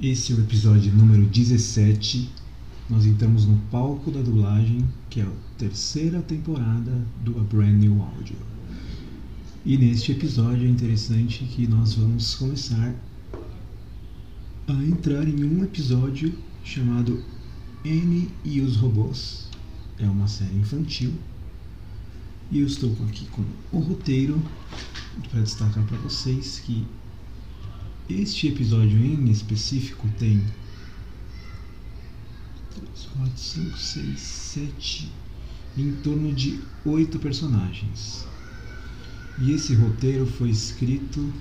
Esse é o episódio número 17. Nós entramos no palco da dublagem, que é a terceira temporada do A Brand New Audio. E neste episódio é interessante que nós vamos começar a entrar em um episódio chamado Anne e os Robôs. É uma série infantil. E eu estou aqui com o roteiro para destacar para vocês que este episódio em específico tem 3, 4, 5, 6, 7, em torno de 8 personagens. E esse roteiro foi escrito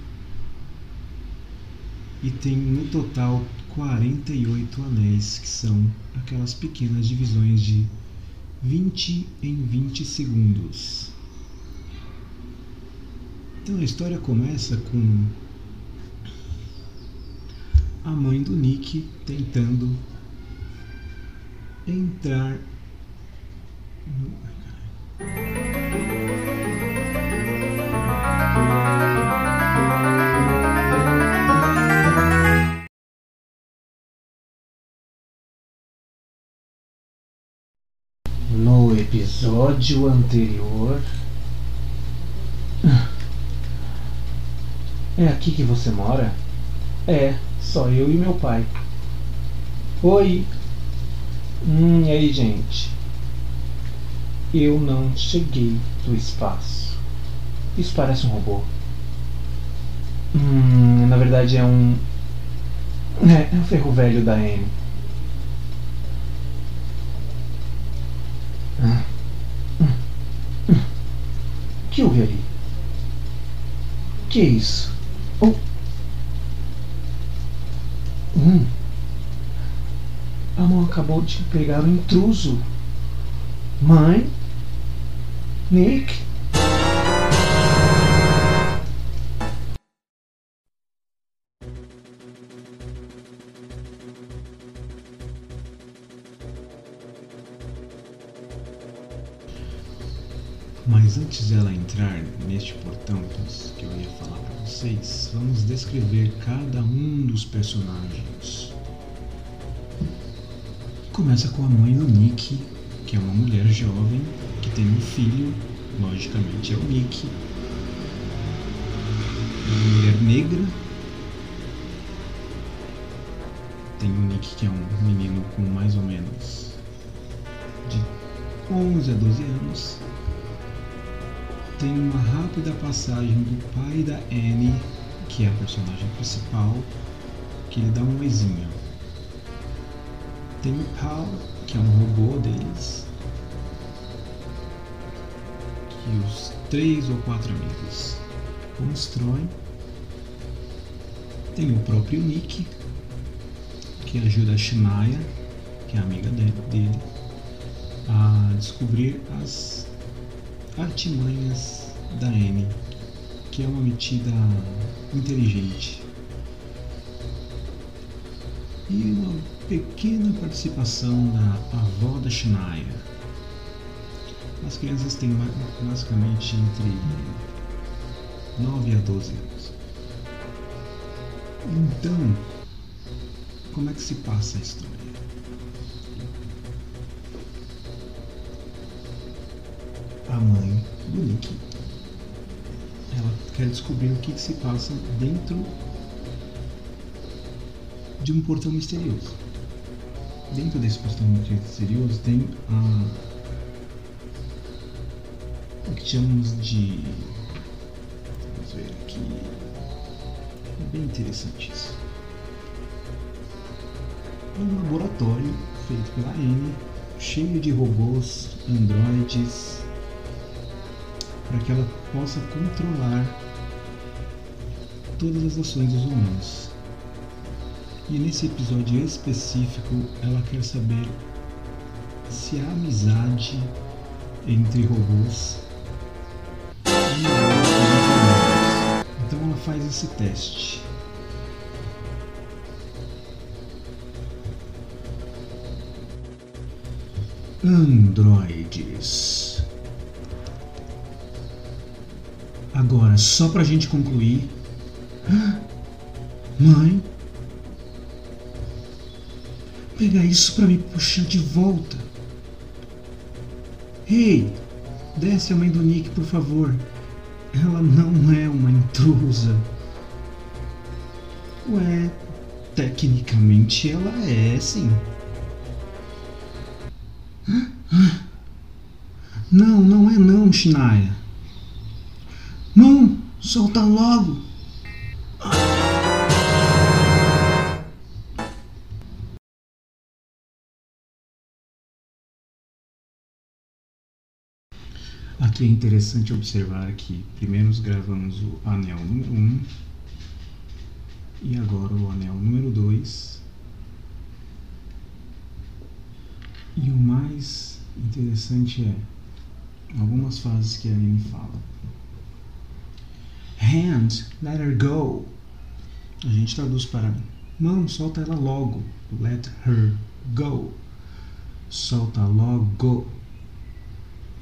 e tem no total 48 anéis, que são aquelas pequenas divisões de 20 em 20 segundos. Então a história começa com a mãe do Nick tentando entrar no. No episódio anterior. É aqui que você mora? É. Só eu e meu pai. Oi. Hum, e aí, gente? Eu não cheguei do espaço. Isso parece um robô. Hum, na verdade é um. É, é um ferro velho da M. Ah. Hum, hum. O que houve ali? O que é isso? Oh. Hum. A mão acabou de pegar um intruso. Mãe? Nick? Mas antes dela entrar neste portão que eu ia falar para vocês, vamos descrever cada um dos personagens. Começa com a mãe do Nick, que é uma mulher jovem que tem um filho, logicamente é o Nick. Uma mulher negra. Tem o Nick que é um menino com mais ou menos de 11 a 12 anos tem uma rápida passagem do pai da Annie, que é a personagem principal, que ele dá um oizinho. Tem o Paul, que é um robô deles, que os três ou quatro amigos constroem. Tem o próprio Nick, que ajuda a Shania, que é a amiga dele, a descobrir as artimanhas da Anne, que é uma metida inteligente. E uma pequena participação da avó da Shania. As crianças têm basicamente entre 9 a 12 anos. Então, como é que se passa a história? Mãe do Nick. Ela quer descobrir o que, que se passa dentro de um portão misterioso. Dentro desse portão misterioso tem a, o que chamamos de. Vamos ver aqui. É bem interessante isso. É um laboratório feito pela N, cheio de robôs, androides, para que ela possa controlar todas as ações dos humanos. E nesse episódio específico, ela quer saber se há amizade entre robôs e. Então ela faz esse teste. Androides. Agora, só pra gente concluir. Mãe, pegar isso para me puxar de volta. Ei, desce a mãe do Nick, por favor. Ela não é uma intrusa. Ué, tecnicamente ela é, sim. Não, não é não, Shania. Não, solta logo. Aqui é interessante observar que primeiro gravamos o anel número 1 e agora o anel número 2. E o mais interessante é algumas frases que a Anne fala. Hand, let her go. A gente traduz para mão, solta ela logo. Let her go. Solta logo.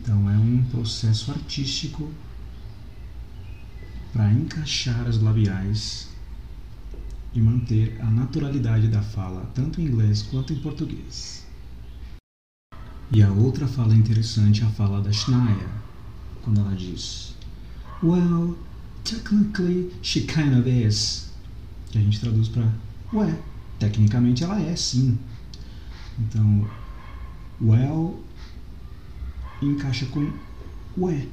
Então é um processo artístico para encaixar as labiais e manter a naturalidade da fala, tanto em inglês quanto em português. E a outra fala interessante é a fala da Schneier, quando ela diz: Well, technically she kind of is. Que a gente traduz para: Ué, tecnicamente ela é sim. Então, well encaixa com ué.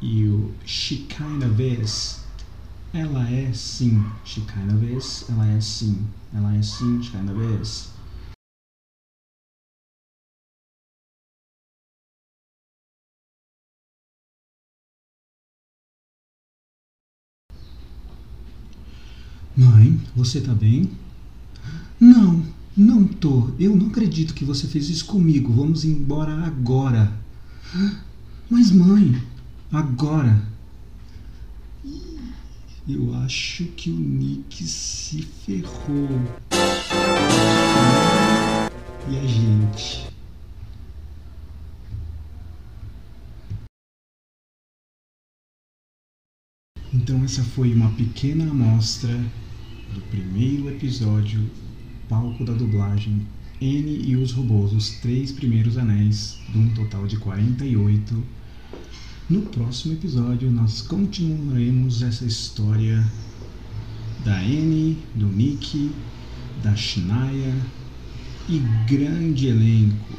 E o she kind of is, ela é sim. She kind of is, ela é sim. Ela é sim, she kind of is. Mãe, você tá bem? Não, não tô. Eu não acredito que você fez isso comigo. Vamos embora agora. Mas, mãe, agora. Eu acho que o Nick se ferrou. E a gente? Então, essa foi uma pequena amostra do primeiro episódio palco da dublagem N e os Robôs, os três primeiros anéis, de um total de 48. No próximo episódio, nós continuaremos essa história da N, do Nick, da Shania e grande elenco.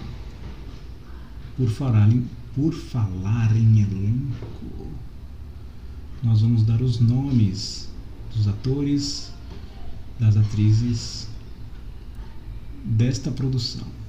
Por falar em, por falar em elenco, nós vamos dar os nomes dos atores, das atrizes desta produção.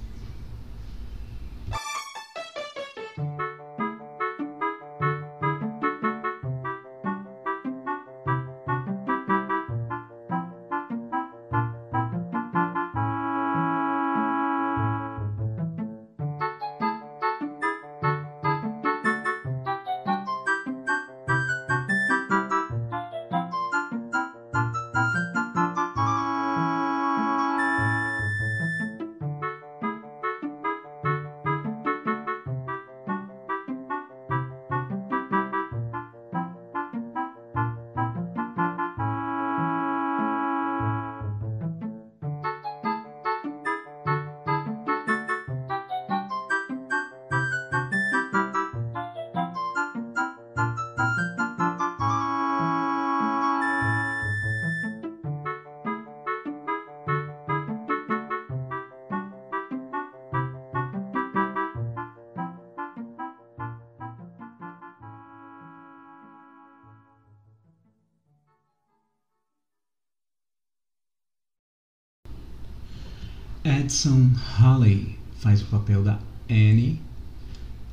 Edson Halley faz o papel da Annie.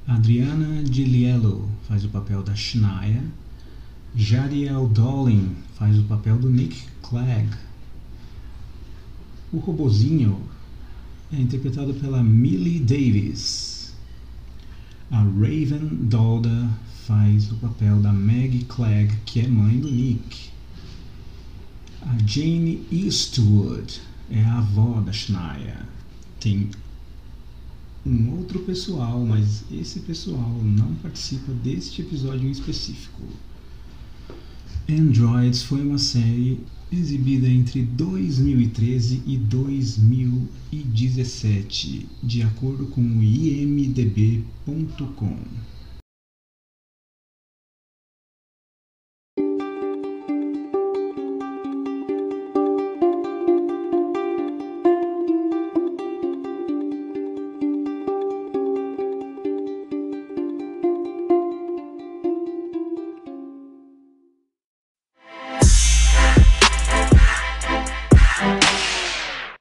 Adriana Diliello faz o papel da Shania. Jadiel Dolin faz o papel do Nick Clegg. O robozinho é interpretado pela Millie Davis. A Raven Dolda faz o papel da Maggie Clegg, que é mãe do Nick. A Jane Eastwood é a avó da Shania. Tem um outro pessoal, mas esse pessoal não participa deste episódio em específico. Androids foi uma série exibida entre 2013 e 2017, de acordo com o imdb.com.